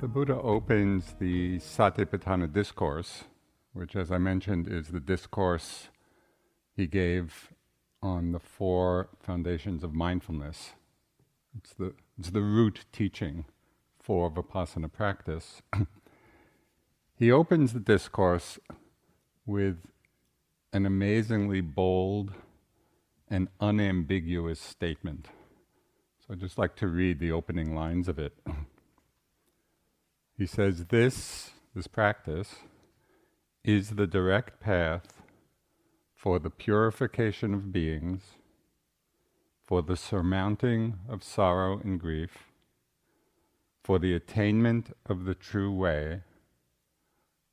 The Buddha opens the Satipatthana Discourse, which, as I mentioned, is the discourse he gave on the four foundations of mindfulness. It's the, it's the root teaching for Vipassana practice. he opens the discourse with an amazingly bold and unambiguous statement. So I'd just like to read the opening lines of it. He says this, this practice, is the direct path for the purification of beings, for the surmounting of sorrow and grief, for the attainment of the true way,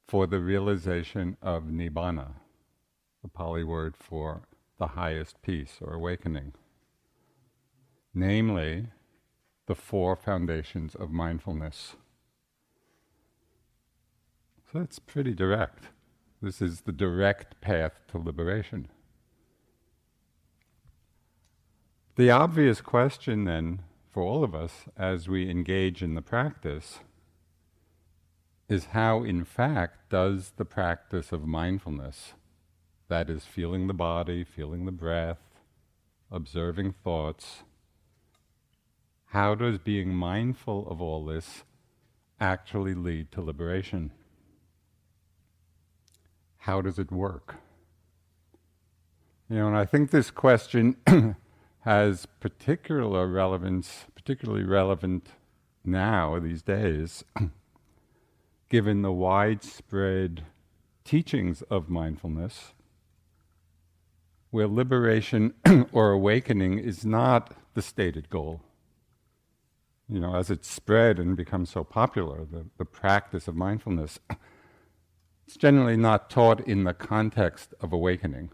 for the realization of nibbana, the Pali word for the highest peace or awakening. Namely, the four foundations of mindfulness. So that's pretty direct. This is the direct path to liberation. The obvious question then for all of us as we engage in the practice is how, in fact, does the practice of mindfulness, that is, feeling the body, feeling the breath, observing thoughts, how does being mindful of all this actually lead to liberation? How does it work? You know, and I think this question has particular relevance, particularly relevant now, these days, given the widespread teachings of mindfulness, where liberation or awakening is not the stated goal. You know, as it's spread and become so popular, the, the practice of mindfulness it's generally not taught in the context of awakening.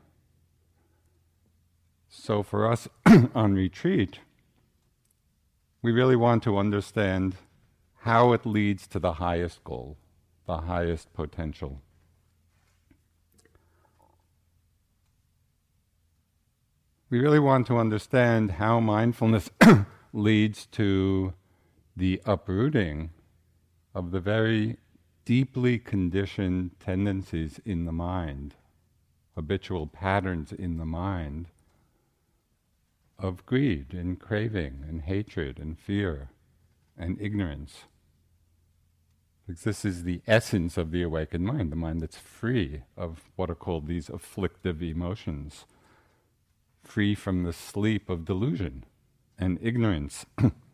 So, for us on retreat, we really want to understand how it leads to the highest goal, the highest potential. We really want to understand how mindfulness leads to the uprooting of the very deeply conditioned tendencies in the mind, habitual patterns in the mind of greed and craving and hatred and fear and ignorance. Because this is the essence of the awakened mind, the mind that's free of what are called these afflictive emotions, free from the sleep of delusion and ignorance.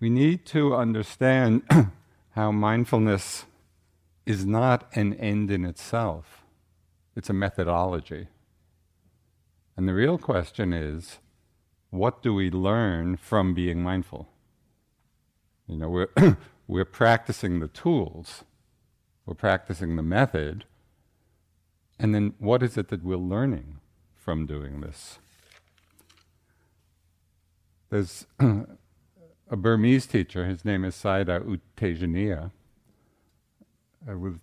we need to understand how mindfulness is not an end in itself, it's a methodology. And the real question is what do we learn from being mindful? You know, we're, we're practicing the tools, we're practicing the method, and then what is it that we're learning from doing this. There's a Burmese teacher, his name is Sayadaw U Tejaniya, uh, with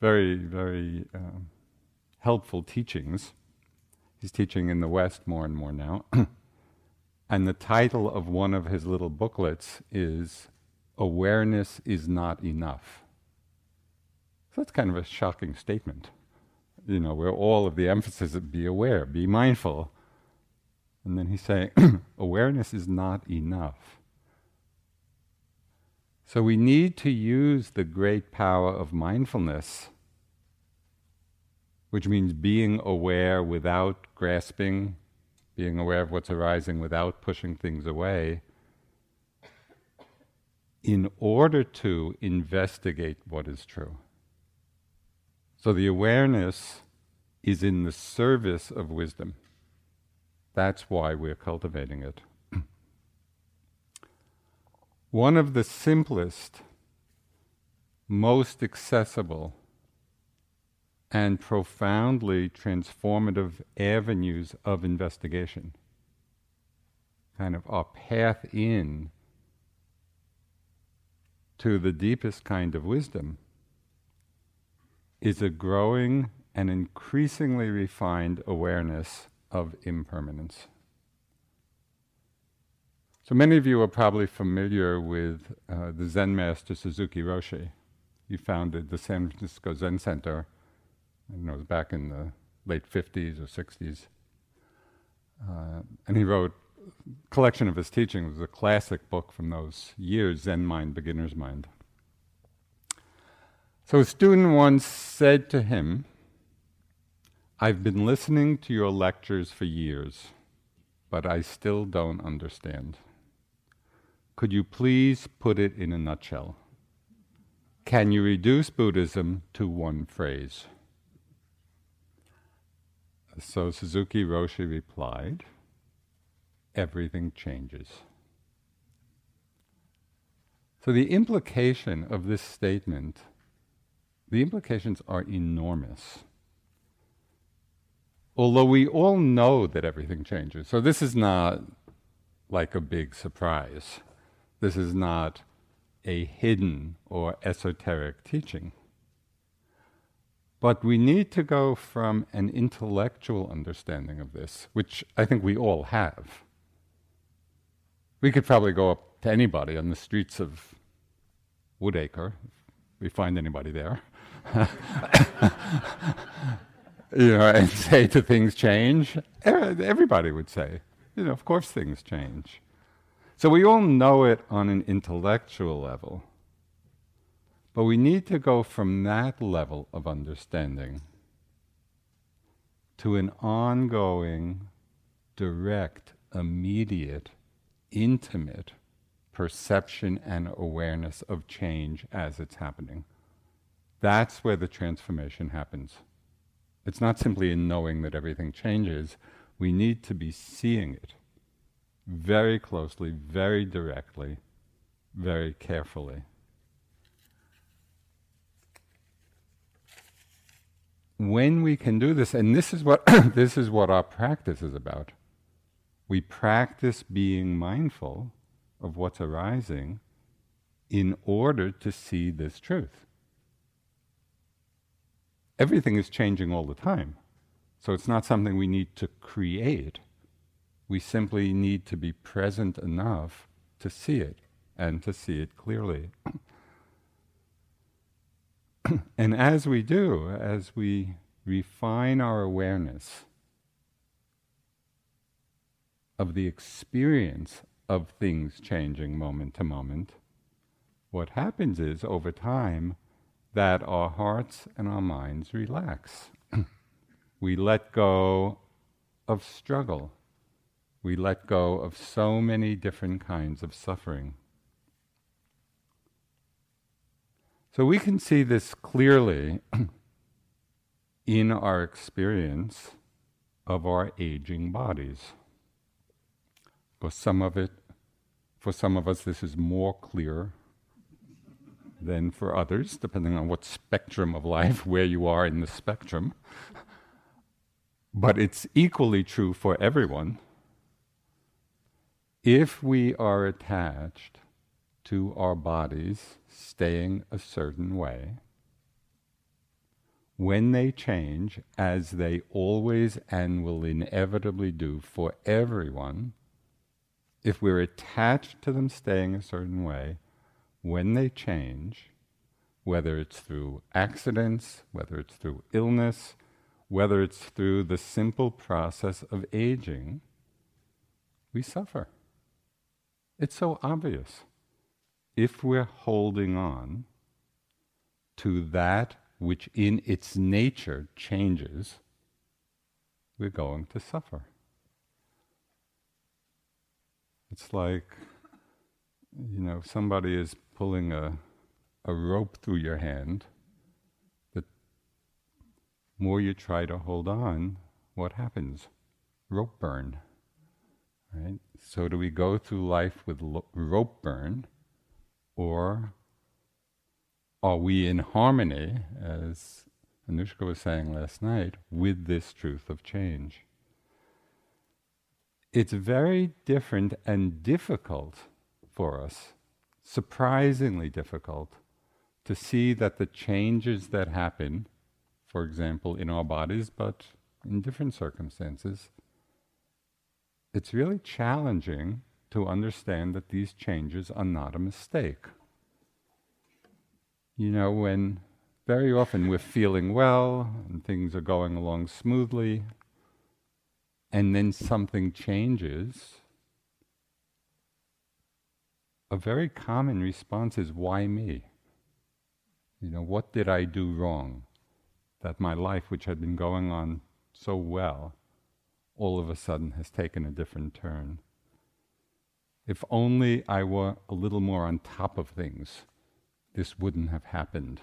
very, very uh, helpful teachings. He's teaching in the West more and more now. and the title of one of his little booklets is Awareness is Not Enough. So that's kind of a shocking statement. You know, where all of the emphasis is be aware, be mindful. And then he's saying, awareness is not enough. So we need to use the great power of mindfulness, which means being aware without grasping, being aware of what's arising without pushing things away, in order to investigate what is true. So the awareness is in the service of wisdom. That's why we're cultivating it. One of the simplest, most accessible, and profoundly transformative avenues of investigation, kind of our path in to the deepest kind of wisdom, is a growing and increasingly refined awareness of impermanence. So many of you are probably familiar with uh, the Zen master Suzuki Roshi. He founded the San Francisco Zen Center, know it was back in the late 50s or 60s. Uh, and he wrote a collection of his teachings. A classic book from those years, Zen Mind, Beginner's Mind. So a student once said to him, I've been listening to your lectures for years, but I still don't understand. Could you please put it in a nutshell? Can you reduce Buddhism to one phrase? So Suzuki Roshi replied, Everything changes. So the implication of this statement, the implications are enormous. Although we all know that everything changes. So this is not like a big surprise. This is not a hidden or esoteric teaching. But we need to go from an intellectual understanding of this, which I think we all have. We could probably go up to anybody on the streets of Woodacre, if we find anybody there, you know, and say Do things change. Eh, everybody would say, you know, of course things change. So we all know it on an intellectual level. But we need to go from that level of understanding to an ongoing, direct, immediate, intimate perception and awareness of change as it's happening. That's where the transformation happens. It's not simply in knowing that everything changes, we need to be seeing it very closely, very directly, very carefully. When we can do this, and this is what this is what our practice is about. We practice being mindful of what's arising in order to see this truth. Everything is changing all the time. So it's not something we need to create. We simply need to be present enough to see it and to see it clearly. and as we do, as we refine our awareness of the experience of things changing moment to moment, what happens is over time that our hearts and our minds relax. we let go of struggle we let go of so many different kinds of suffering. So we can see this clearly in our experience of our aging bodies. For some of it, for some of us, this is more clear than for others, depending on what spectrum of life, where you are in the spectrum. But it's equally true for everyone. If we are attached to our bodies staying a certain way, when they change, as they always and will inevitably do for everyone, if we're attached to them staying a certain way, when they change, whether it's through accidents, whether it's through illness, whether it's through the simple process of aging, we suffer. It's so obvious. If we're holding on to that which in its nature changes, we're going to suffer. It's like, you know, somebody is pulling a, a rope through your hand. The more you try to hold on, what happens? Rope burn. Right? So, do we go through life with lo- rope burn, or are we in harmony, as Anushka was saying last night, with this truth of change? It's very different and difficult for us, surprisingly difficult, to see that the changes that happen, for example, in our bodies, but in different circumstances, it's really challenging to understand that these changes are not a mistake. You know, when very often we're feeling well and things are going along smoothly, and then something changes, a very common response is, Why me? You know, what did I do wrong? That my life, which had been going on so well, all of a sudden has taken a different turn. If only I were a little more on top of things this wouldn't have happened.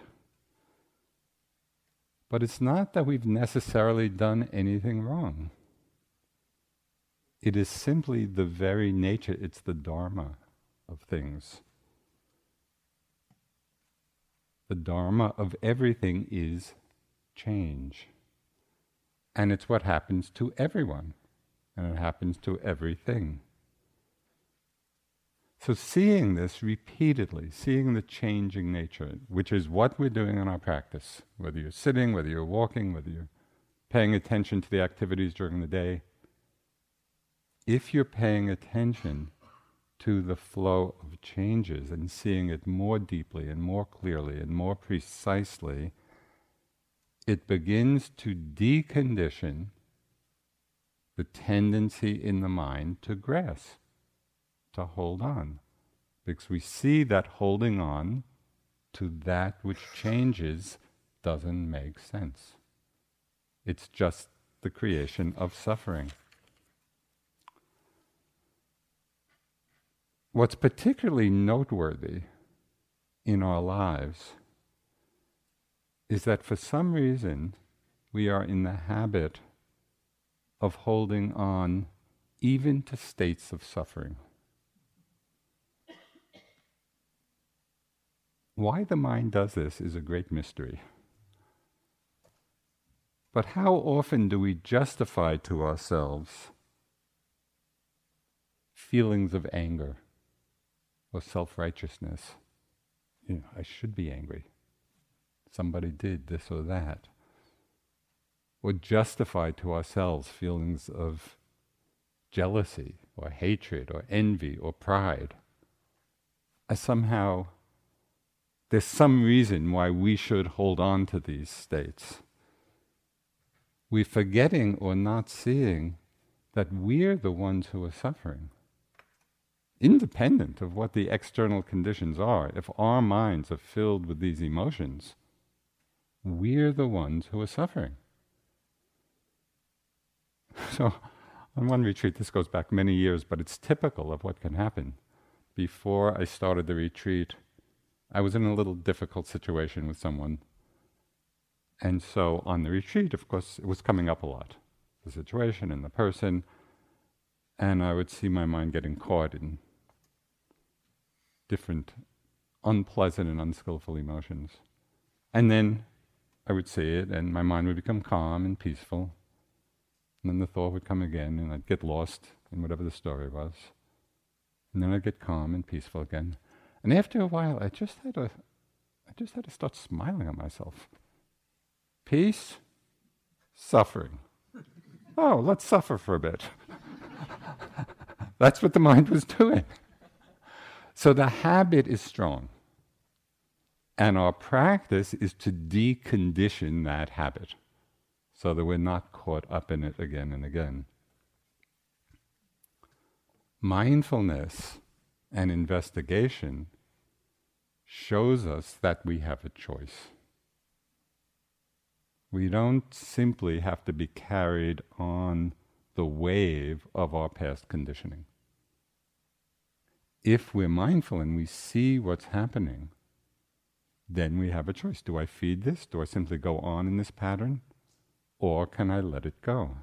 But it's not that we've necessarily done anything wrong. It is simply the very nature, it's the Dharma of things. The Dharma of everything is change. And it's what happens to everyone, and it happens to everything. So, seeing this repeatedly, seeing the changing nature, which is what we're doing in our practice, whether you're sitting, whether you're walking, whether you're paying attention to the activities during the day, if you're paying attention to the flow of changes and seeing it more deeply and more clearly and more precisely, it begins to decondition the tendency in the mind to grasp to hold on. Because we see that holding on to that which changes doesn't make sense. It's just the creation of suffering. What's particularly noteworthy in our lives is that for some reason we are in the habit of holding on even to states of suffering. Why the mind does this is a great mystery. But how often do we justify to ourselves feelings of anger or self righteousness? You know, I should be angry. Somebody did this or that. Or justify to ourselves feelings of jealousy or hatred or envy or pride. I somehow there's some reason why we should hold on to these states. We're forgetting or not seeing that we're the ones who are suffering. Independent of what the external conditions are, if our minds are filled with these emotions, we're the ones who are suffering. So, on one retreat, this goes back many years, but it's typical of what can happen. Before I started the retreat, I was in a little difficult situation with someone. And so on the retreat, of course, it was coming up a lot the situation and the person. And I would see my mind getting caught in different unpleasant and unskillful emotions. And then I would say it, and my mind would become calm and peaceful. And then the thought would come again, and I'd get lost in whatever the story was. And then I'd get calm and peaceful again. And after a while, I just had to, I just had to start smiling at myself. Peace, suffering. Oh, let's suffer for a bit. That's what the mind was doing. So the habit is strong. And our practice is to decondition that habit so that we're not caught up in it again and again. Mindfulness and investigation shows us that we have a choice. We don't simply have to be carried on the wave of our past conditioning. If we're mindful and we see what's happening, then we have a choice. Do I feed this? Do I simply go on in this pattern? Or can I let it go?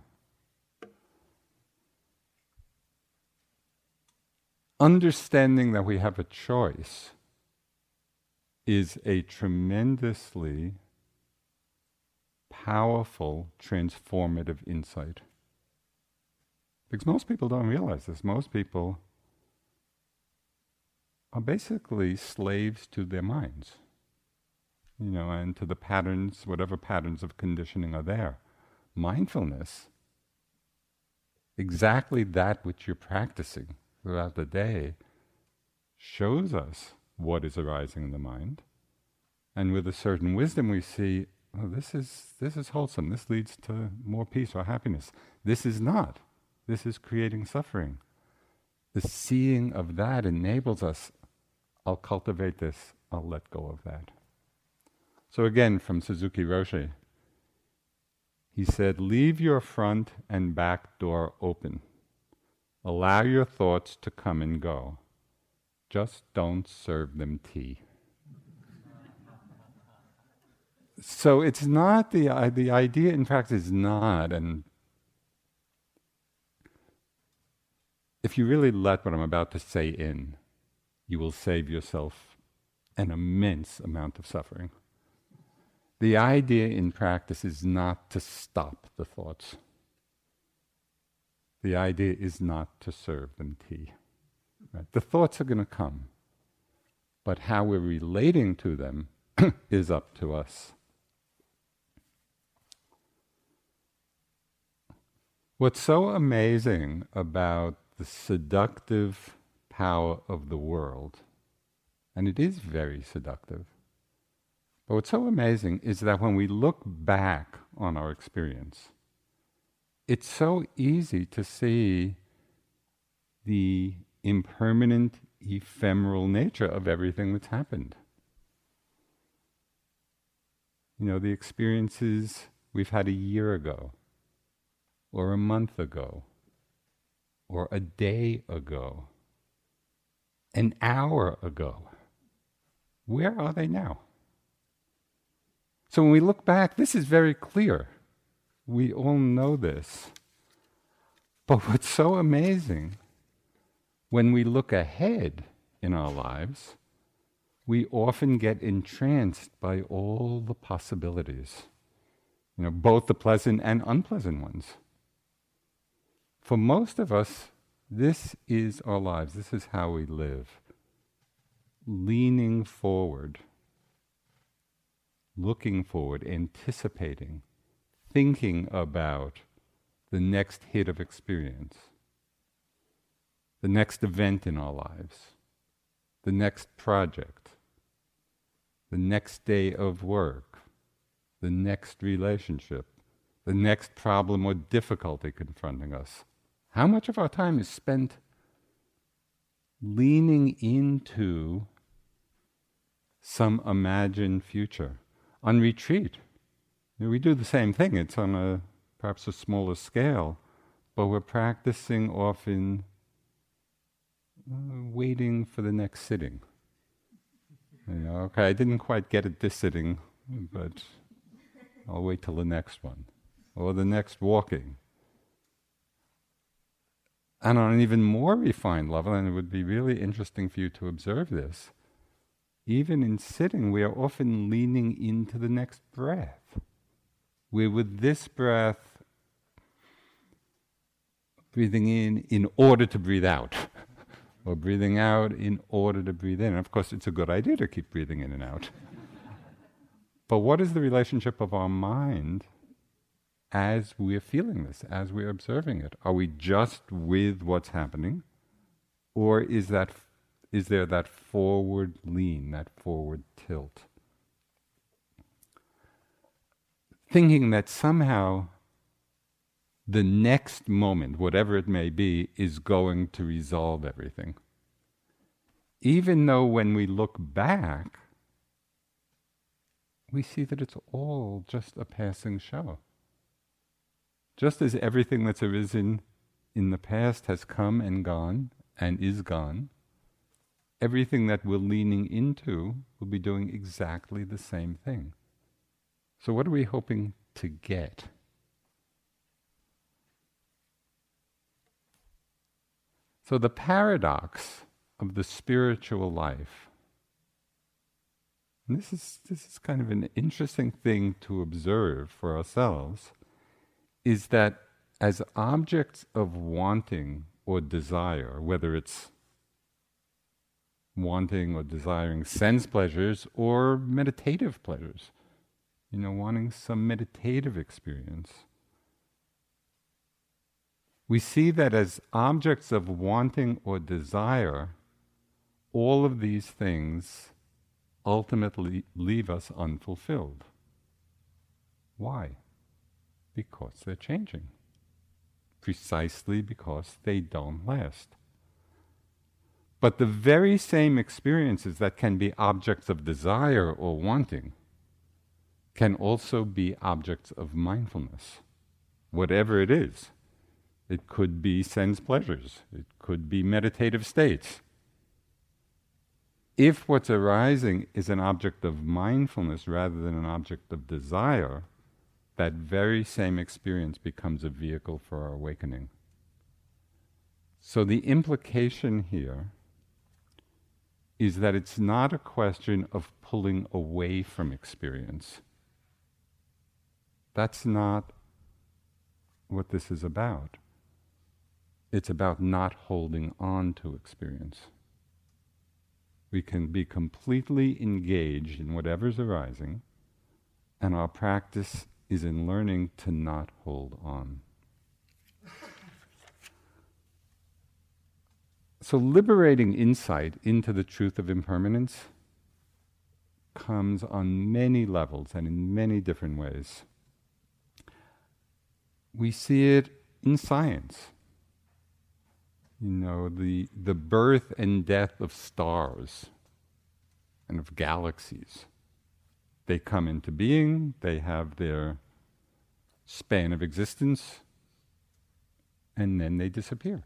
Understanding that we have a choice is a tremendously powerful, transformative insight. Because most people don't realize this. Most people are basically slaves to their minds, you know, and to the patterns, whatever patterns of conditioning are there. Mindfulness, exactly that which you're practicing throughout the day, shows us what is arising in the mind. And with a certain wisdom, we see, oh, this is, this is wholesome. This leads to more peace or happiness. This is not. This is creating suffering. The seeing of that enables us I'll cultivate this, I'll let go of that. So again, from Suzuki Roshi, he said, Leave your front and back door open. Allow your thoughts to come and go. Just don't serve them tea. so it's not the, uh, the idea, in fact, is not, and if you really let what I'm about to say in, you will save yourself an immense amount of suffering. The idea in practice is not to stop the thoughts. The idea is not to serve them tea. Right? The thoughts are going to come, but how we're relating to them is up to us. What's so amazing about the seductive power of the world. And it is very seductive. But what's so amazing is that when we look back on our experience, it's so easy to see the impermanent, ephemeral nature of everything that's happened. You know, the experiences we've had a year ago, or a month ago, or a day ago an hour ago. Where are they now? So when we look back, this is very clear. We all know this. But what's so amazing, when we look ahead in our lives, we often get entranced by all the possibilities, you know, both the pleasant and unpleasant ones. For most of us, this is our lives. This is how we live. Leaning forward, looking forward, anticipating, thinking about the next hit of experience, the next event in our lives, the next project, the next day of work, the next relationship, the next problem or difficulty confronting us. How much of our time is spent leaning into some imagined future on retreat? We do the same thing, it's on a perhaps a smaller scale, but we're practicing often uh, waiting for the next sitting. You know, okay, I didn't quite get it this sitting, but I'll wait till the next one. Or the next walking. And on an even more refined level, and it would be really interesting for you to observe this, even in sitting, we are often leaning into the next breath. We're with this breath breathing in in order to breathe out, or breathing out in order to breathe in. And of course, it's a good idea to keep breathing in and out. but what is the relationship of our mind as we're feeling this, as we're observing it? Are we just with what's happening? Or is, that, is there that forward lean, that forward tilt? Thinking that somehow the next moment, whatever it may be, is going to resolve everything. Even though when we look back, we see that it's all just a passing show. Just as everything that's arisen in the past has come and gone and is gone, everything that we're leaning into will be doing exactly the same thing. So, what are we hoping to get? So, the paradox of the spiritual life, this is, this is kind of an interesting thing to observe for ourselves is that as objects of wanting or desire, whether it's wanting or desiring sense pleasures or meditative pleasures, you know, wanting some meditative experience. We see that as objects of wanting or desire, all of these things ultimately leave us unfulfilled. Why? Because they're changing. Precisely because they don't last. But the very same experiences that can be objects of desire or wanting can also be objects of mindfulness, whatever it is. It could be sense pleasures, it could be meditative states. If what's arising is an object of mindfulness rather than an object of desire, that very same experience becomes a vehicle for our awakening. So the implication here is that it's not a question of pulling away from experience. That's not what this is about. It's about not holding on to experience. We can be completely engaged in whatever's arising, and our practice is in learning to not hold on. So, liberating insight into the truth of impermanence comes on many levels and in many different ways. We see it in science. You know, the, the birth and death of stars and of galaxies they come into being, they have their span of existence, and then they disappear.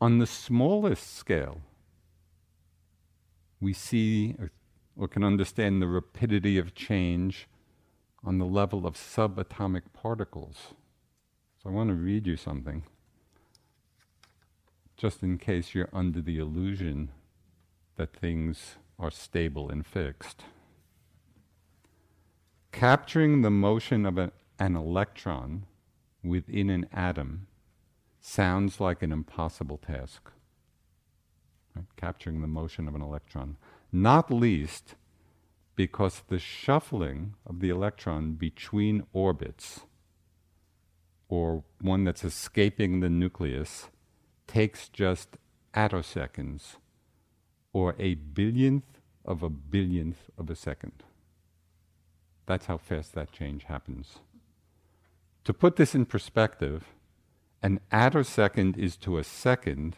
On the smallest scale, we see or, can understand the rapidity of change on the level of subatomic particles. So I want to read you something, just in case you're under the illusion that things are stable and fixed. Capturing the motion of a, an electron within an atom sounds like an impossible task. Right? Capturing the motion of an electron, not least because the shuffling of the electron between orbits, or one that's escaping the nucleus, takes just attoseconds or a billionth of a billionth of a second. That's how fast that change happens. To put this in perspective, an attosecond is to a second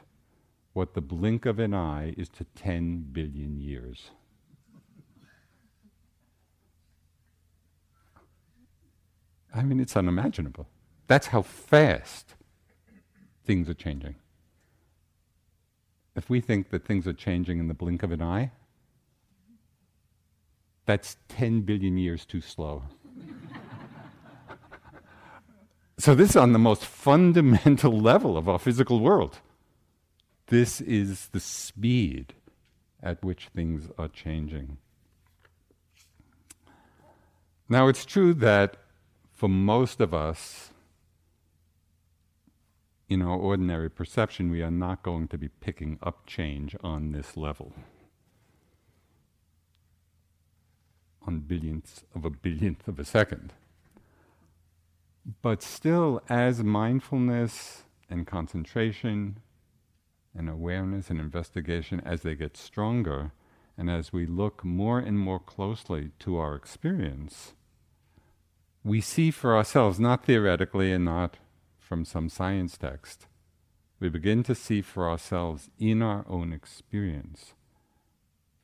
what the blink of an eye is to 10 billion years. I mean, it's unimaginable. That's how fast things are changing if we think that things are changing in the blink of an eye, that's 10 billion years too slow. So, this is on the most fundamental level of our physical world. This is the speed at which things are changing. Now, it's true that for most of us, in our ordinary perception, we are not going to be picking up change on this level. On billionths of a billionth of a second. But still, as mindfulness and concentration and awareness and investigation, as they get stronger, and as we look more and more closely to our experience, we see for ourselves, not theoretically and not from some science text, we begin to see for ourselves in our own experience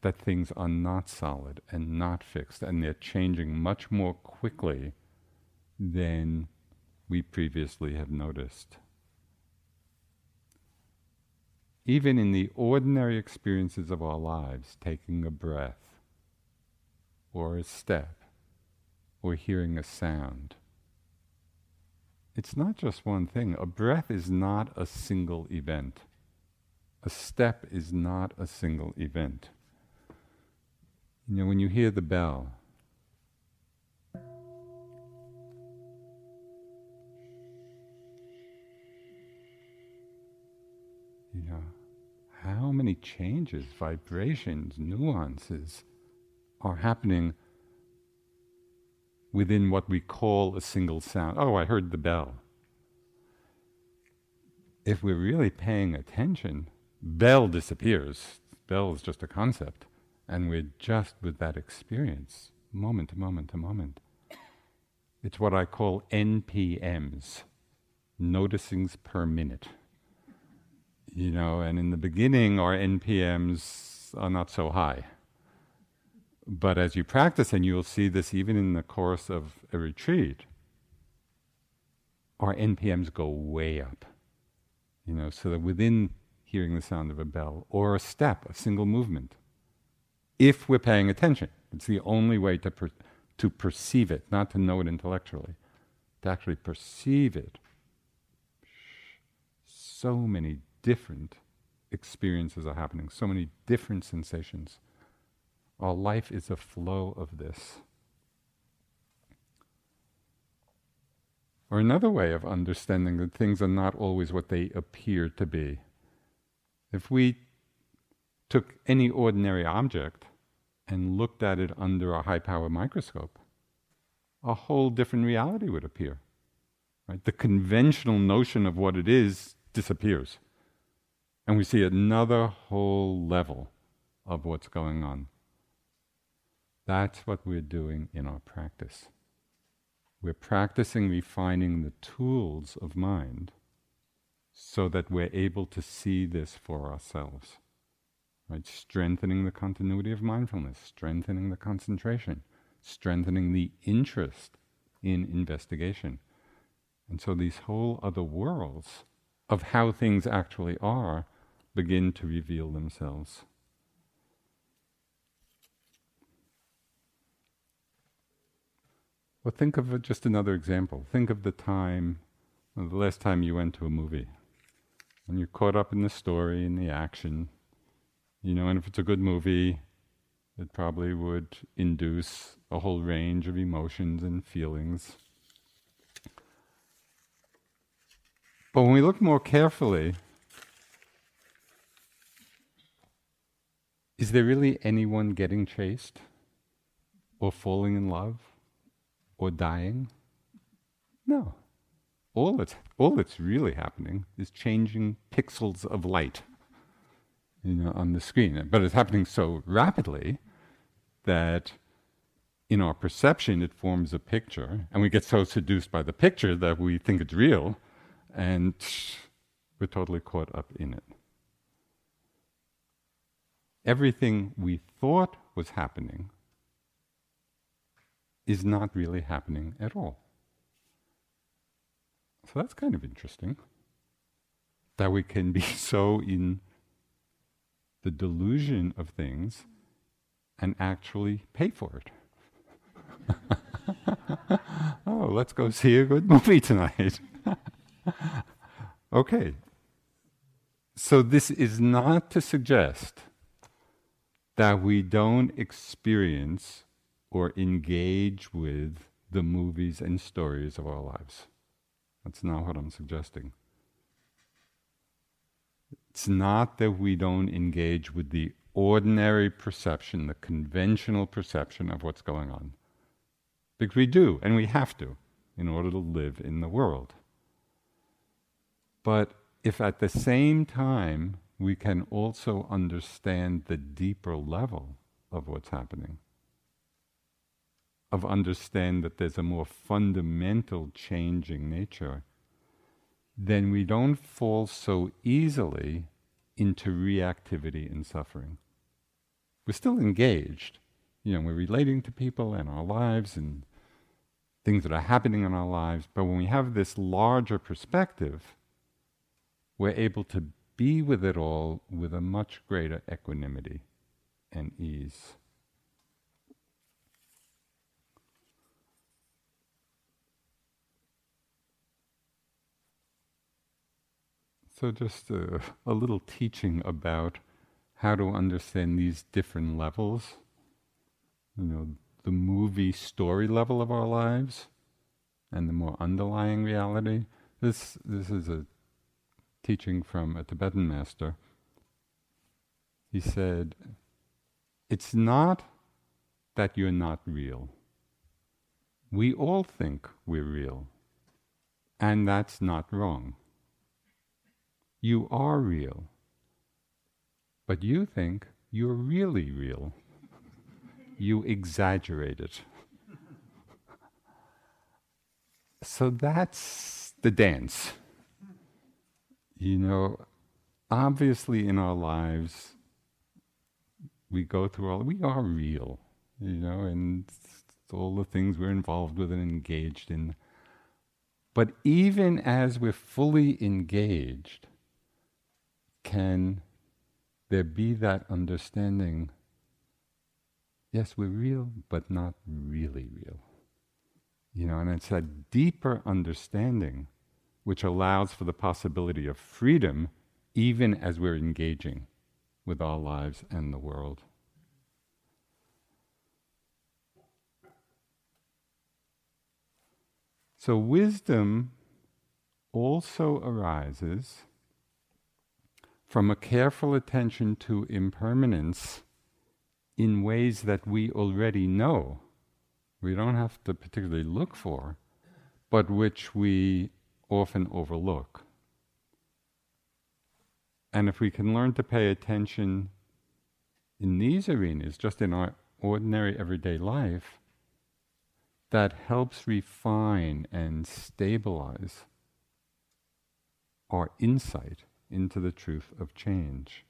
that things are not solid and not fixed, and they're changing much more quickly than we previously have noticed. Even in the ordinary experiences of our lives, taking a breath, or a step, or hearing a sound, it's not just one thing. A breath is not a single event. A step is not a single event. You know, when you hear the bell, how many changes, vibrations, nuances are happening within what we call a single sound. Oh, I heard the bell. If we're really paying attention, bell disappears. Bell is just a concept. And we're just with that experience, moment to moment to moment. It's what I call NPMs, noticings per minute. You know, and in the beginning, our NPMs are not so high. But as you practice, and you'll see this even in the course of a retreat, our NPMs go way up. You know, so that within hearing the sound of a bell or a step, a single movement, if we're paying attention, it's the only way to per- to perceive it, not to know it intellectually, to actually perceive it. So many different experiences are happening, so many different sensations. Our life is a flow of this. Or another way of understanding that things are not always what they appear to be. If we took any ordinary object and looked at it under a high power microscope, a whole different reality would appear. Right? The conventional notion of what it is disappears. And we see another whole level of what's going on. That's what we're doing in our practice. We're practicing refining the tools of mind so that we're able to see this for ourselves. Right? Strengthening the continuity of mindfulness, strengthening the concentration, strengthening the interest in investigation. And so these whole other worlds of how things actually are begin to reveal themselves. Well, think of just another example. Think of the time, well, the last time you went to a movie, and you're caught up in the story and the action. You know, and if it's a good movie, it probably would induce a whole range of emotions and feelings. But when we look more carefully, is there really anyone getting chased or falling in love? or dying? No. All that's, all that's really happening is changing pixels of light you know, on the screen. But it's happening so rapidly that in our perception it forms a picture, and we get so seduced by the picture that we think it's real, and we're totally caught up in it. Everything we thought was happening is not really happening at all. So that's kind of interesting that we can be so in the delusion of things and actually pay for it. oh, let's go see a good movie tonight. okay. So, this is not to suggest that we don't experience or engage with the movies and stories of our lives. That's not what I'm suggesting. It's not that we don't engage with the ordinary perception, the conventional perception of what's going on. Because we do, and we have to, in order to live in the world. But if at the same time we can also understand the deeper level of what's happening, of understand that there's a more fundamental changing nature, then we don't fall so easily into reactivity and suffering. We're still engaged. You know, we're relating to people and our lives and things that are happening in our lives, but when we have this larger perspective, we're able to be with it all with a much greater equanimity and ease. So, just a, a, little teaching about how to understand these different levels. You know, the movie story level of our lives and the more underlying reality. This, this is a teaching from a Tibetan master, he said, It's not that you're not real. We all think we're real, and that's not wrong. You are real, but you think you're really real. you exaggerate it. so that's the dance you know, obviously in our lives, we go through all, we are real, you know, and all the things we're involved with and engaged in. But even as we're fully engaged, can there be that understanding? Yes, we're real, but not really real. You know, and it's a deeper understanding which allows for the possibility of freedom even as we're engaging with our lives and the world. So, wisdom also arises from a careful attention to impermanence in ways that we already know. We don't have to particularly look for, but which we often overlook. And if we can learn to pay attention in these arenas, just in our ordinary everyday life, that helps refine and stabilize our insight into the truth of change.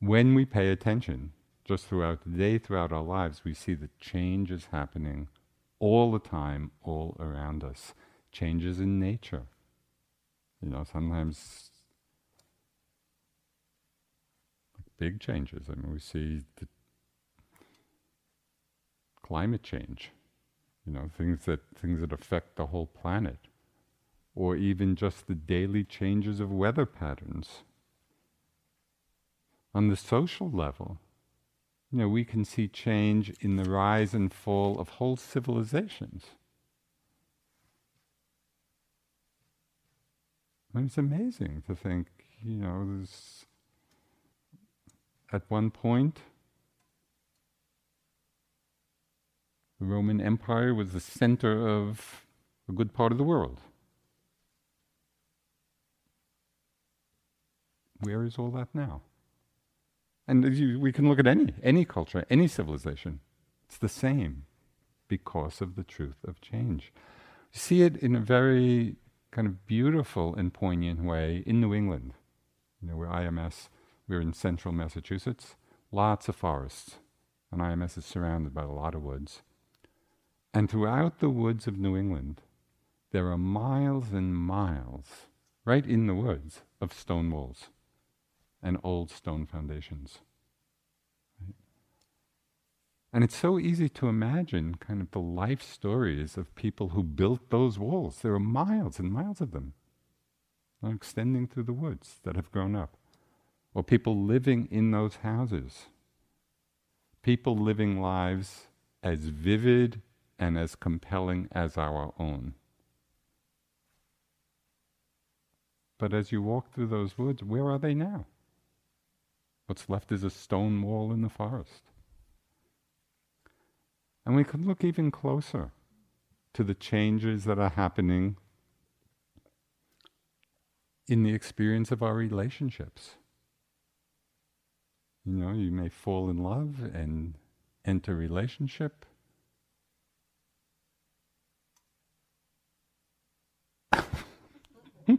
When we pay attention, just throughout the day, throughout our lives, we see that change is happening all the time, all around us changes in nature. You know, sometimes big changes. I mean, we see the climate change. You know, things that things that affect the whole planet, or even just the daily changes of weather patterns. On the social level, you know, we can see change in the rise and fall of whole civilizations. And it's amazing to think, you know, at one point, the Roman Empire was the center of a good part of the world. Where is all that now? And you, we can look at any any culture, any civilization. It's the same because of the truth of change. You see it in a very kind of beautiful and poignant way in New England. You know, where IMS, we're in central Massachusetts, lots of forests, and IMS is surrounded by a lot of woods. And throughout the woods of New England, there are miles and miles, right in the woods, of stone walls and old stone foundations. And it's so easy to imagine kind of the life stories of people who built those walls. There are miles and miles of them uh, extending through the woods that have grown up. Or people living in those houses. People living lives as vivid and as compelling as our own. But as you walk through those woods, where are they now? What's left is a stone wall in the forest. And we could look even closer to the changes that are happening in the experience of our relationships. You know, you may fall in love and enter relationship.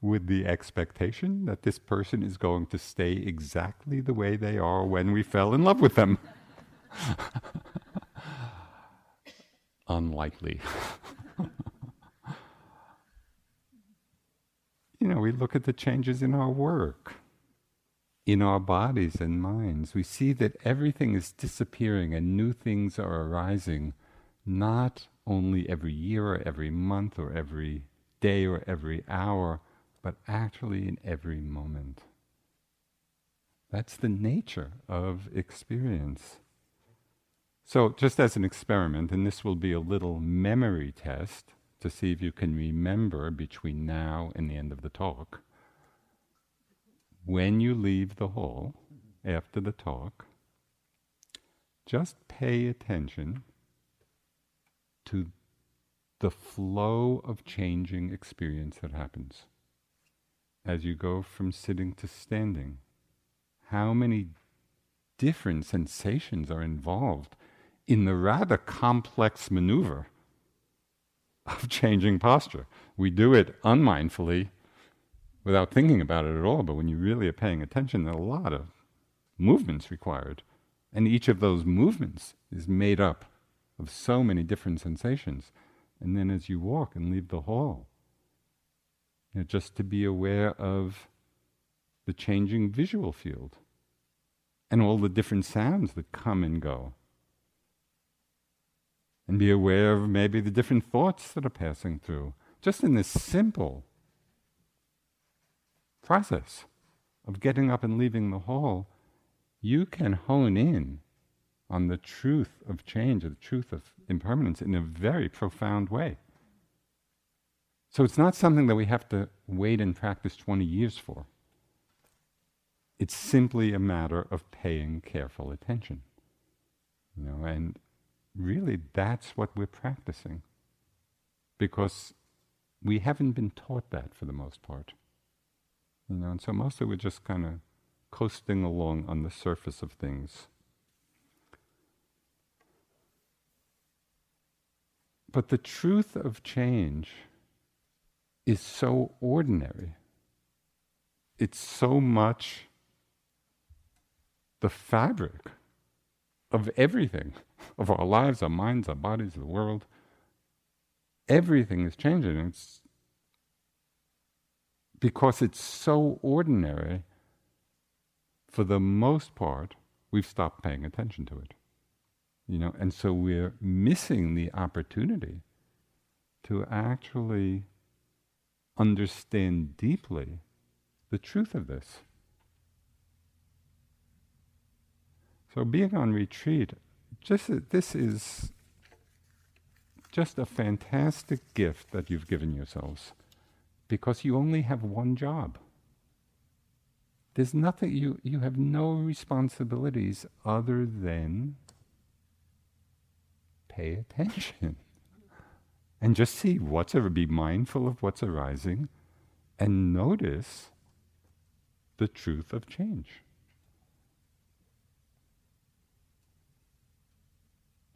with the expectation that this person is going to stay exactly the way they are when we fell in love with them. Unlikely. you know, we look at the changes in our work, in our bodies and minds. We see that everything is disappearing and new things are arising, not only every year or every month or every day or every hour, but actually in every moment. That's the nature of experience. So, just as an experiment, and this will be a little memory test to see if you can remember between now and the end of the talk. When you leave the hall after the talk, just pay attention to the flow of changing experience that happens as you go from sitting to standing. How many different sensations are involved in the rather complex maneuver of changing posture. We do it unmindfully without thinking about it at all, but when you really are paying attention, there are a lot of movements required. And each of those movements is made up of so many different sensations. And then as you walk and leave the hall, you know, just to be aware of the changing visual field and all the different sounds that come and go and be aware of maybe the different thoughts that are passing through. Just in this simple process of getting up and leaving the hall, you can hone in on the truth of change, the truth of impermanence in a very profound way. So it's not something that we have to wait and practice 20 years for. It's simply a matter of paying careful attention. You know, and really that's what we're practicing. Because we haven't been taught that for the most part. You know, and so mostly we're just kind of coasting along on the surface of things. But the truth of change is so ordinary. It's so much the fabric of everything, of our lives, our minds, our bodies, the world. Everything is changing. It's because it's so ordinary, for the most part, we've stopped paying attention to it. You know, and so we're missing the opportunity to actually understand deeply the truth of this. So being on retreat, just uh, this is just a fantastic gift that you've given yourselves because you only have one job. There's nothing you you have no responsibilities other than pay attention and just see what's be mindful of what's arising and notice the truth of change.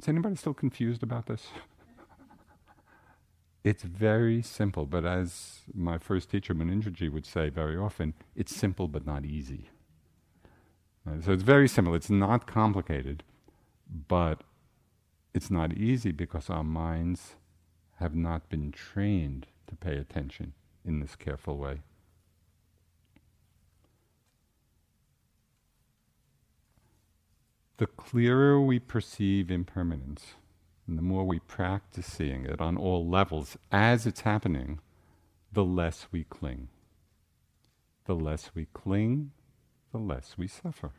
Is anybody still confused about this? it's very simple, but as my first teacher, Munindraji, would say very often, it's simple but not easy. Uh, so it's very simple. It's not complicated, but it's not easy because our minds have not been trained to pay attention in this careful way. The clearer we perceive impermanence, and the more we practice seeing it on all levels as it's happening, the less we cling. The less we cling, the less we suffer.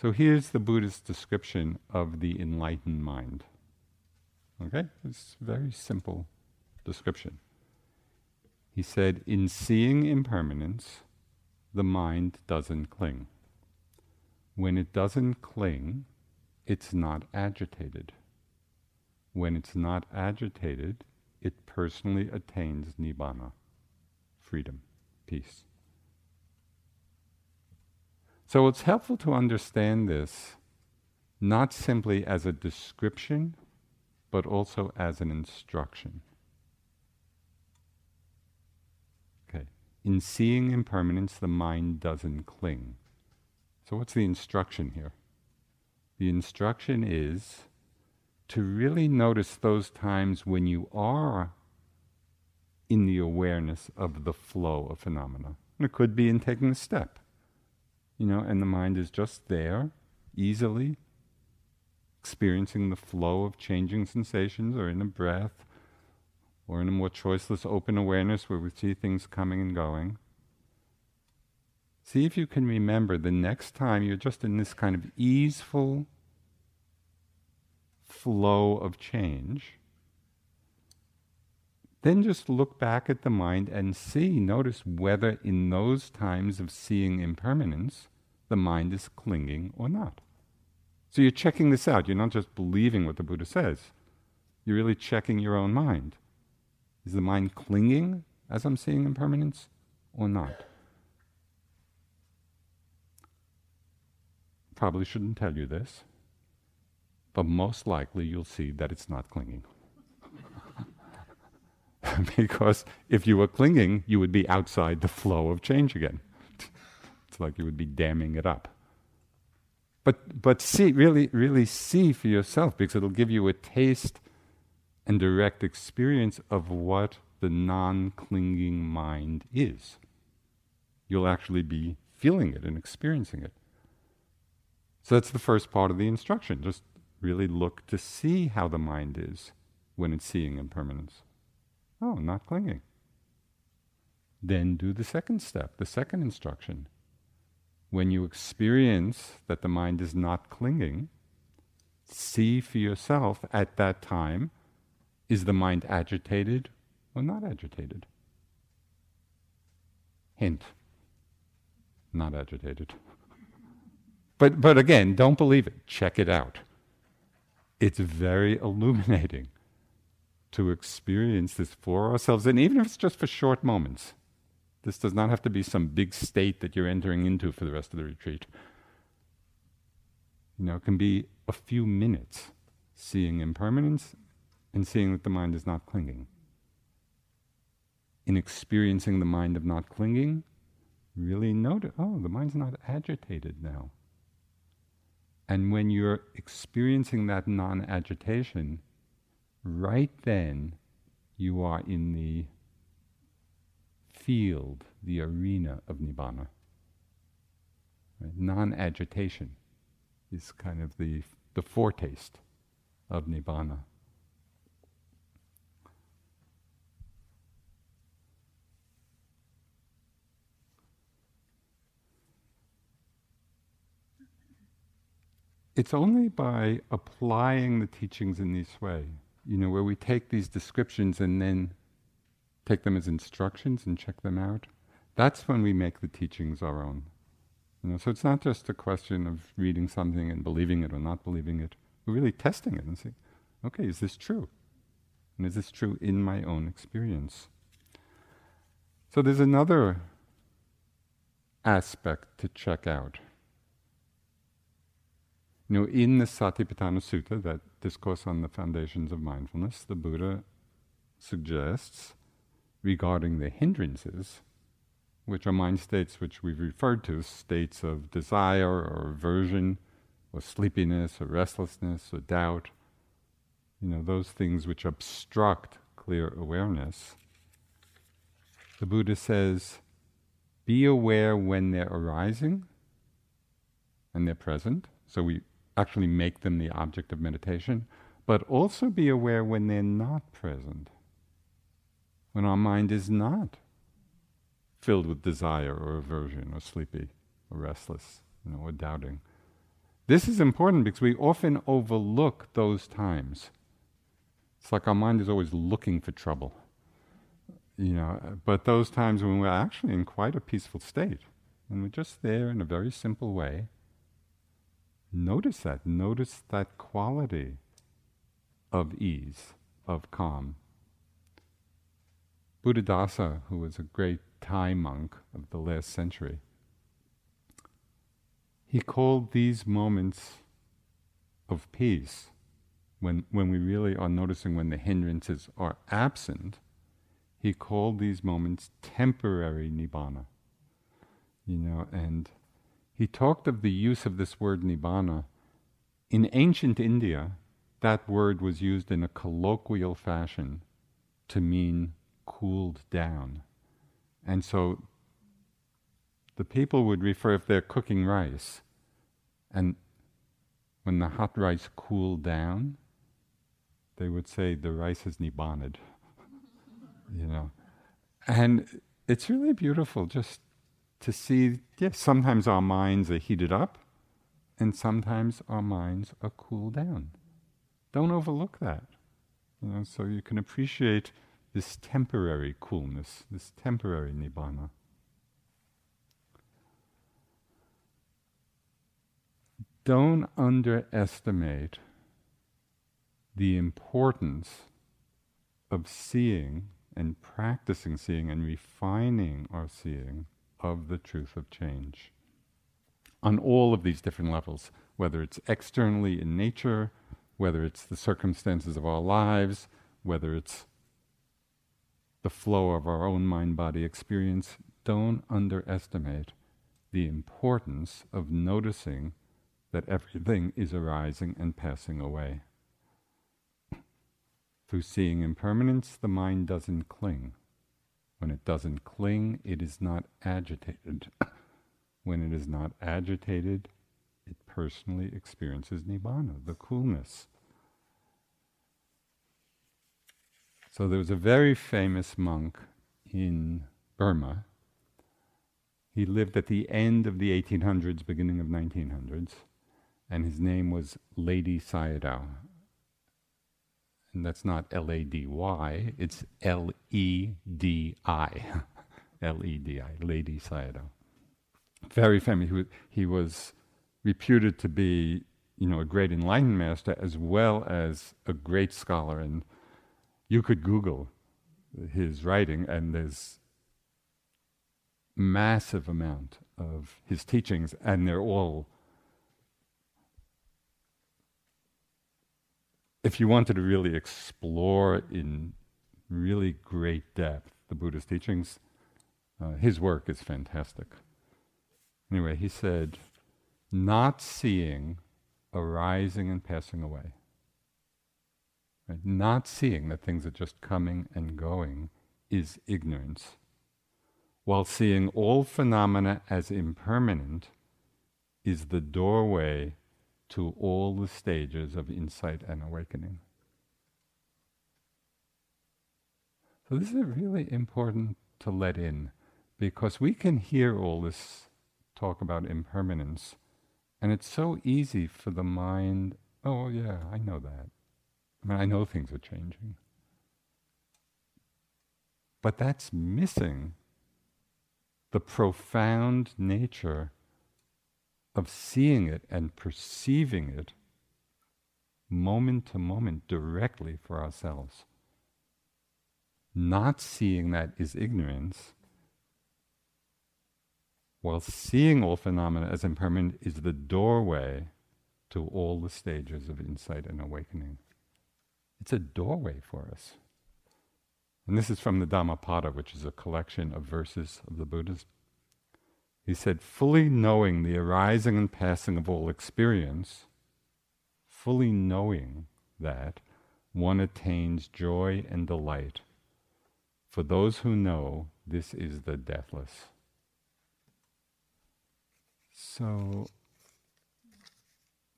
So here's the Buddhist description of the enlightened mind. Okay? It's a very simple description. He said, In seeing impermanence, the mind doesn't cling. When it doesn't cling, it's not agitated. When it's not agitated, it personally attains nibbana, freedom, peace. So it's helpful to understand this not simply as a description, but also as an instruction. Okay. In seeing impermanence, the mind doesn't cling. So, what's the instruction here? The instruction is to really notice those times when you are in the awareness of the flow of phenomena. And it could be in taking a step, you know, and the mind is just there, easily experiencing the flow of changing sensations, or in a breath, or in a more choiceless open awareness where we see things coming and going. See if you can remember the next time you're just in this kind of easeful flow of change. Then just look back at the mind and see, notice whether in those times of seeing impermanence, the mind is clinging or not. So you're checking this out. You're not just believing what the Buddha says, you're really checking your own mind. Is the mind clinging as I'm seeing impermanence or not? Probably shouldn't tell you this, but most likely you'll see that it's not clinging. because if you were clinging, you would be outside the flow of change again. it's like you would be damming it up. But, but see, really, really see for yourself because it'll give you a taste and direct experience of what the non clinging mind is. You'll actually be feeling it and experiencing it. So that's the first part of the instruction. Just really look to see how the mind is when it's seeing impermanence. Oh, not clinging. Then do the second step, the second instruction. When you experience that the mind is not clinging, see for yourself at that time is the mind agitated or not agitated? Hint not agitated. But, but again, don't believe it. Check it out. It's very illuminating to experience this for ourselves, and even if it's just for short moments. This does not have to be some big state that you're entering into for the rest of the retreat. You know, it can be a few minutes seeing impermanence and seeing that the mind is not clinging. In experiencing the mind of not clinging, really notice oh, the mind's not agitated now. And when you're experiencing that non agitation, right then you are in the field, the arena of Nibbana. Right? Non agitation is kind of the, the foretaste of Nibbana. It's only by applying the teachings in this way, you know, where we take these descriptions and then take them as instructions and check them out, that's when we make the teachings our own. You know, so it's not just a question of reading something and believing it or not believing it. We're really testing it and saying, okay, is this true? And is this true in my own experience? So there's another aspect to check out. You know, in the Satipatthana Sutta, that discourse on the foundations of mindfulness, the Buddha suggests regarding the hindrances, which are mind states which we've referred to, as states of desire or aversion, or sleepiness, or restlessness, or doubt, you know, those things which obstruct clear awareness. The Buddha says, be aware when they're arising and they're present. So we actually make them the object of meditation, but also be aware when they're not present, when our mind is not filled with desire or aversion or sleepy or restless, you know, or doubting. This is important because we often overlook those times. It's like our mind is always looking for trouble. you know, but those times when we're actually in quite a peaceful state, and we're just there in a very simple way, notice that. Notice that quality of ease, of calm. Buddhadasa, who was a great Thai monk of the last century, he called these moments of peace, when, when we really are noticing when the hindrances are absent, he called these moments temporary nibbana. You know, and he talked of the use of this word nibbana. In ancient India, that word was used in a colloquial fashion to mean cooled down. And so the people would refer, if they're cooking rice, and when the hot rice cooled down, they would say the rice is nibbaned, you know. And it's really beautiful just to see, yes, sometimes our minds are heated up, and sometimes our minds are cooled down. Don't overlook that. You know, so you can appreciate this temporary coolness, this temporary nibbana. Don't underestimate the importance of seeing and practicing seeing and refining our seeing of the truth of change on all of these different levels, whether it's externally in nature, whether it's the circumstances of our lives, whether it's the flow of our own mind body experience, don't underestimate the importance of noticing that everything is arising and passing away. Through seeing impermanence, the mind doesn't cling. When it doesn't cling, it is not agitated. when it is not agitated, it personally experiences nibbana, the coolness. So there was a very famous monk in Burma. He lived at the end of the 1800s, beginning of 1900s, and his name was Ledi Sayadaw. And that's not L A D Y, it's L E D I. L E D I, Ledi Sayadaw. Very famous. He was, he was reputed to be, you know, a great enlightened master as well as a great scholar and you could Google his writing, and there's massive amount of his teachings, and they're all. If you wanted to really explore in really great depth the Buddha's teachings, uh, his work is fantastic. Anyway, he said, not seeing arising and passing away Right? Not seeing that things are just coming and going is ignorance, while seeing all phenomena as impermanent is the doorway to all the stages of insight and awakening. So, this is really important to let in because we can hear all this talk about impermanence, and it's so easy for the mind, oh, yeah, I know that. I mean, I know things are changing. But that's missing the profound nature of seeing it and perceiving it moment to moment directly for ourselves. Not seeing that is ignorance, while seeing all phenomena as impermanent is the doorway to all the stages of insight and awakening. It's a doorway for us. And this is from the Dhammapada, which is a collection of verses of the Buddhas. He said, fully knowing the arising and passing of all experience, fully knowing that, one attains joy and delight. For those who know, this is the deathless. So,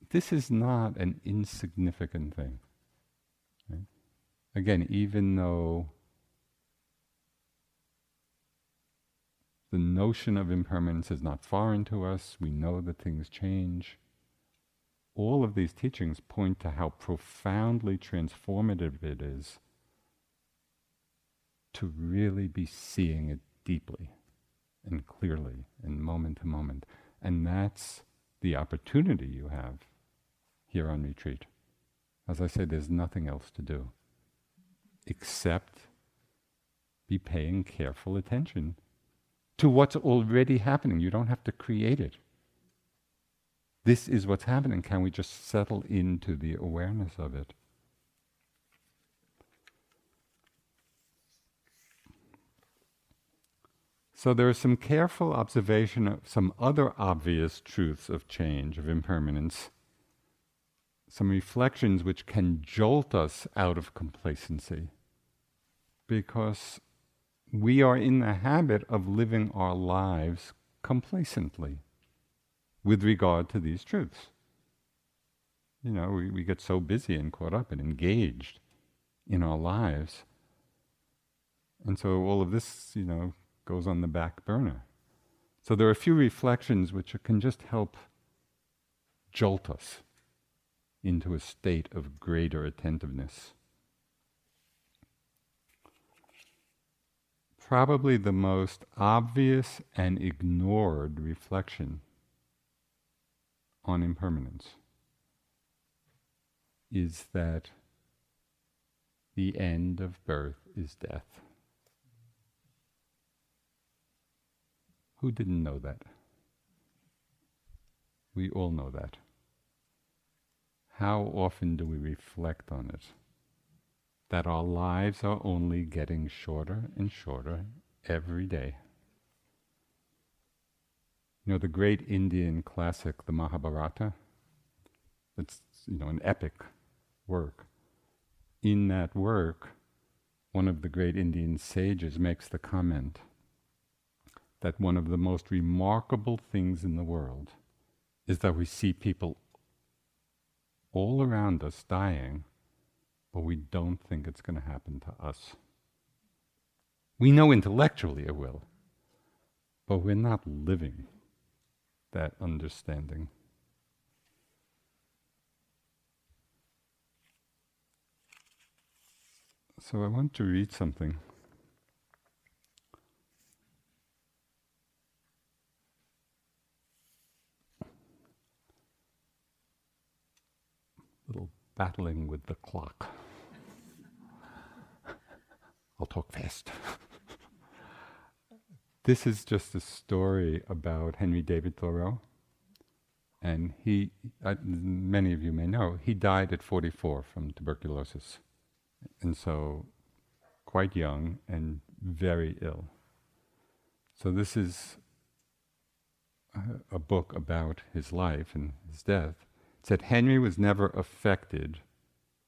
this is not an insignificant thing. Again, even though the notion of impermanence is not foreign to us, we know that things change. All of these teachings point to how profoundly transformative it is to really be seeing it deeply and clearly and moment to moment. And that's the opportunity you have here on retreat. As I say, there's nothing else to do except be paying careful attention to what's already happening. You don't have to create it. This is what's happening. Can we just settle into the awareness of it? So there is some careful observation of some other obvious truths of change, of impermanence, some reflections which can jolt us out of complacency. Because we are in the habit of living our lives complacently with regard to these truths. You know, we, we get so busy and caught up and engaged in our lives. And so all of this, you know, goes on the back burner. So there are a few reflections which can just help jolt us into a state of greater attentiveness. Probably the most obvious and ignored reflection on impermanence is that the end of birth is death. Who didn't know that? We all know that. How often do we reflect on it? That our lives are only getting shorter and shorter every day. You know, the great Indian classic, the Mahabharata, it's, you know, an epic work. In that work, one of the great Indian sages makes the comment that one of the most remarkable things in the world is that we see people all around us dying, but we don't think it's going to happen to us. We know intellectually it will, but we're not living that understanding. So I want to read something. Little battling with the clock. I'll talk fast. This is just a story about Henry David Thoreau. And he, uh, many of you may know, he died at 44 from tuberculosis. And so, quite young and very ill. So, this is a, a book about his life and his death. It said Henry was never affected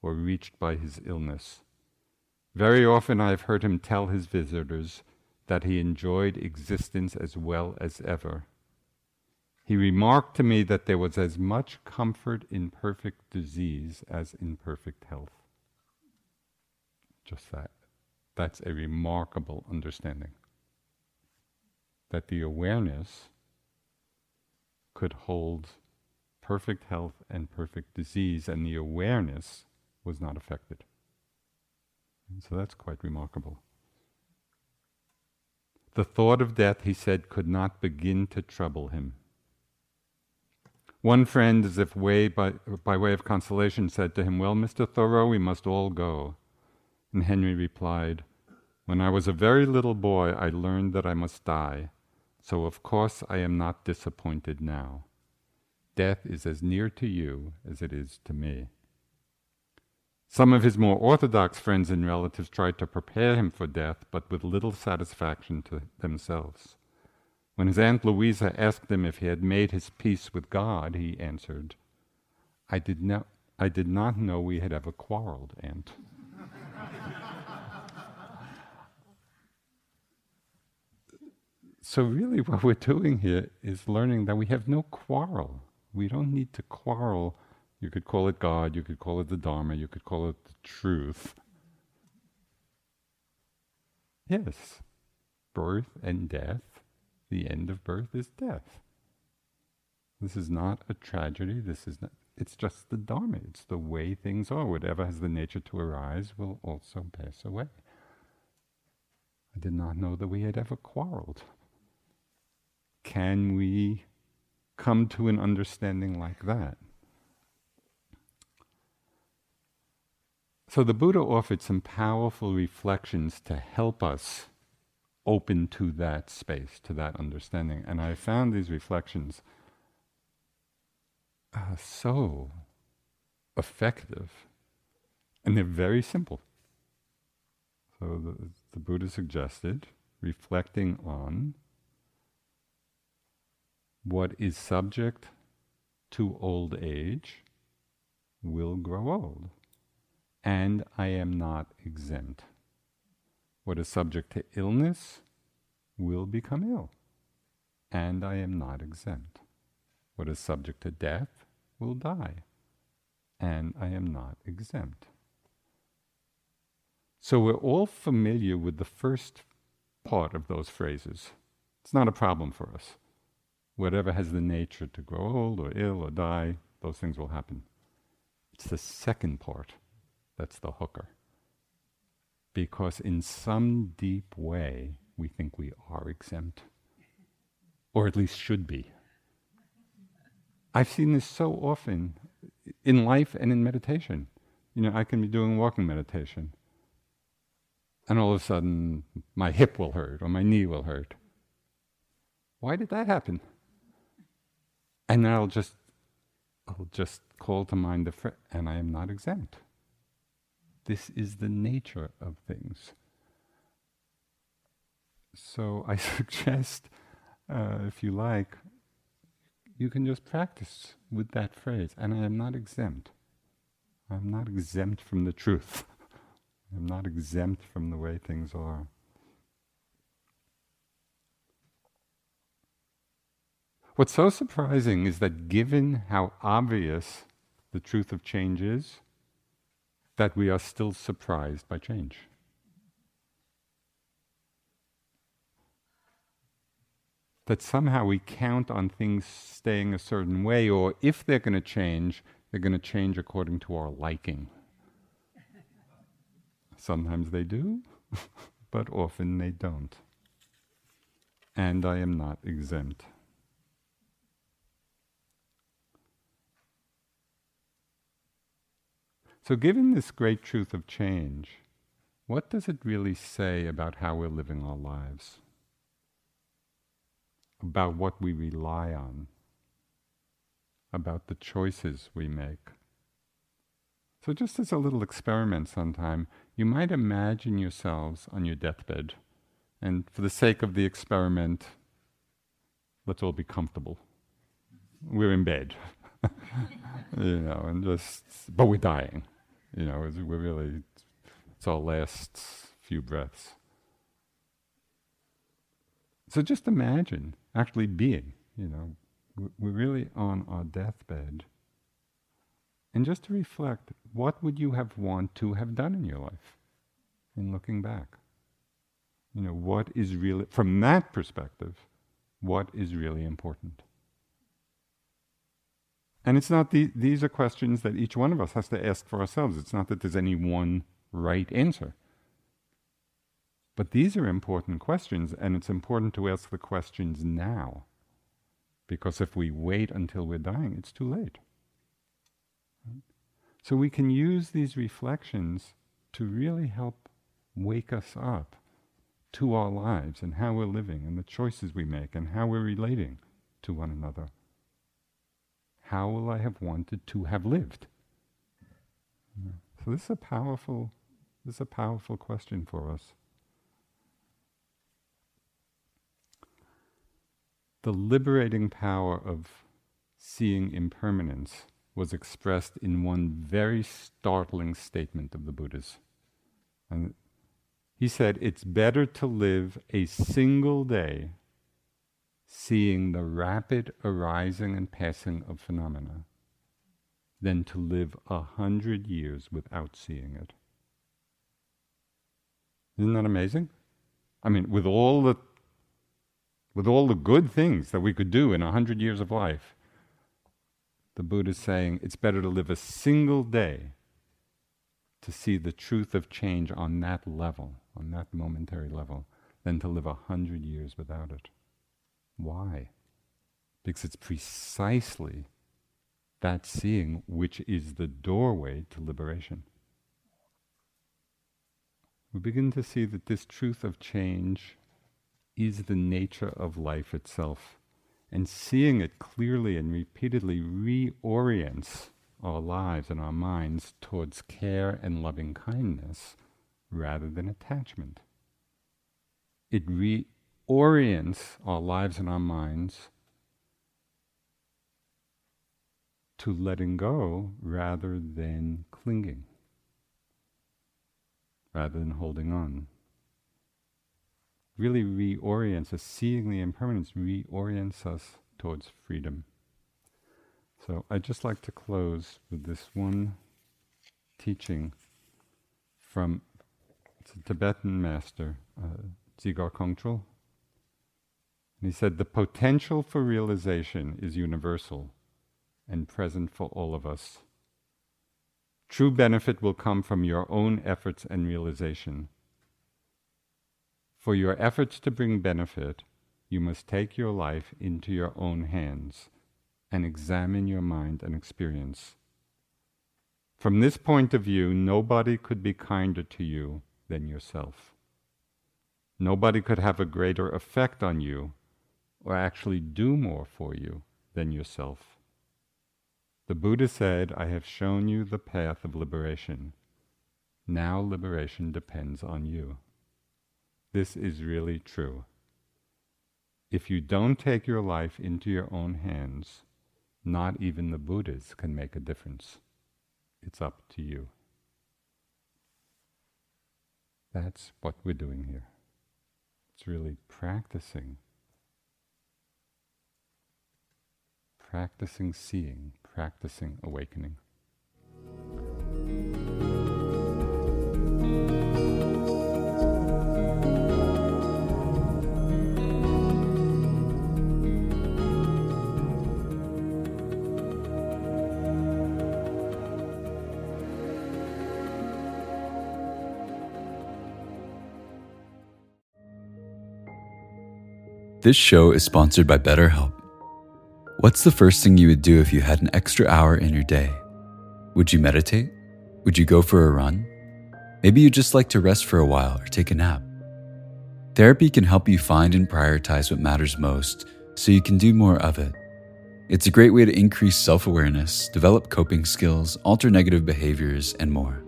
or reached by his illness. Very often I have heard him tell his visitors that he enjoyed existence as well as ever. He remarked to me that there was as much comfort in perfect disease as in perfect health. Just that. That's a remarkable understanding. That the awareness could hold perfect health and perfect disease, and the awareness was not affected. And so that's quite remarkable. The thought of death, he said, could not begin to trouble him. One friend, as if way by, by way of consolation, said to him, Well, Mr. Thoreau, we must all go. And Henry replied, When I was a very little boy, I learned that I must die, so of course I am not disappointed now. Death is as near to you as it is to me. Some of his more orthodox friends and relatives tried to prepare him for death, but with little satisfaction to themselves. When his Aunt Louisa asked him if he had made his peace with God, he answered, I did not, I did not know we had ever quarreled, Aunt. so, really, what we're doing here is learning that we have no quarrel. We don't need to quarrel you could call it God, you could call it the Dharma, you could call it the truth. Yes, birth and death, the end of birth is death. This is not a tragedy, this is not, it's just the Dharma, it's the way things are. Whatever has the nature to arise will also pass away. I did not know that we had ever quarreled. Can we come to an understanding like that? So the Buddha offered some powerful reflections to help us open to that space, to that understanding. And I found these reflections uh, so effective. And they're very simple. So the, the Buddha suggested reflecting on what is subject to old age will grow old and I am not exempt. What is subject to illness will become ill, and I am not exempt. What is subject to death will die, and I am not exempt. So we're all familiar with the first part of those phrases. It's not a problem for us. Whatever has the nature to grow old or ill or die, those things will happen. It's the second part that's the hooker. Because in some deep way, we think we are exempt, or at least should be. I've seen this so often in life and in meditation. You know, I can be doing walking meditation, and all of a sudden my hip will hurt or my knee will hurt. Why did that happen? And then I'll just, I'll just call to mind the, fr- and I am not exempt. This is the nature of things. So I suggest, uh, if you like, you can just practice with that phrase. And I am not exempt. I'm not exempt from the truth. I'm not exempt from the way things are. What's so surprising is that given how obvious the truth of change is, that we are still surprised by change. That somehow we count on things staying a certain way, or if they're going to change, they're going to change according to our liking. Sometimes they do, but often they don't. And I am not exempt. So, given this great truth of change, what does it really say about how we're living our lives? About what we rely on? About the choices we make? So, just as a little experiment sometime, you might imagine yourselves on your deathbed. And for the sake of the experiment, let's all be comfortable. We're in bed, you know, and just, but we're dying. You know, we're really, it's our last few breaths. So just imagine actually being, you know, we're really on our deathbed. And just to reflect, what would you have want to have done in your life in looking back? You know, what is really, from that perspective, what is really important? And it's not the, these are questions that each one of us has to ask for ourselves. It's not that there's any one right answer. But these are important questions, and it's important to ask the questions now. Because if we wait until we're dying, it's too late. So we can use these reflections to really help wake us up to our lives and how we're living and the choices we make and how we're relating to one another how will I have wanted to have lived? So this is a powerful, this is a powerful question for us. The liberating power of seeing impermanence was expressed in one very startling statement of the Buddha's. And he said, It's better to live a single day seeing the rapid arising and passing of phenomena than to live a hundred years without seeing it. Isn't that amazing? I mean, with all the with all the good things that we could do in a hundred years of life, the Buddha is saying it's better to live a single day to see the truth of change on that level, on that momentary level, than to live a hundred years without it. Why? Because it's precisely that seeing which is the doorway to liberation. We begin to see that this truth of change is the nature of life itself. And seeing it clearly and repeatedly reorients our lives and our minds towards care and loving kindness rather than attachment. It reorients our lives and our minds to letting go rather than clinging, rather than holding on. Really reorients us, seeing the impermanence reorients us towards freedom. So I'd just like to close with this one teaching from Tibetan master, uh, Kongtrul. And he said, The potential for realization is universal and present for all of us. True benefit will come from your own efforts and realization. For your efforts to bring benefit, you must take your life into your own hands and examine your mind and experience. From this point of view, nobody could be kinder to you than yourself. Nobody could have a greater effect on you or actually do more for you than yourself. The Buddha said, I have shown you the path of liberation. Now liberation depends on you. This is really true. If you don't take your life into your own hands, not even the Buddhas can make a difference. It's up to you. That's what we're doing here. It's really practicing. Practicing seeing, practicing awakening. This show is sponsored by BetterHelp. What's the first thing you would do if you had an extra hour in your day? Would you meditate? Would you go for a run? Maybe you just like to rest for a while or take a nap. Therapy can help you find and prioritize what matters most so you can do more of it. It's a great way to increase self awareness, develop coping skills, alter negative behaviors, and more.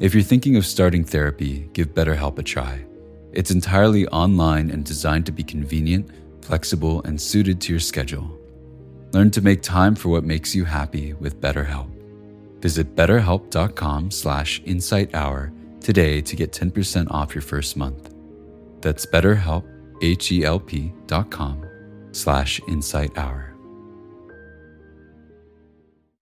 If you're thinking of starting therapy, give BetterHelp a try. It's entirely online and designed to be convenient, flexible, and suited to your schedule. Learn to make time for what makes you happy with BetterHelp. Visit betterhelp.com slash insighthour today to get 10% off your first month. That's betterhelp, H-E-L-P dot com slash insighthour.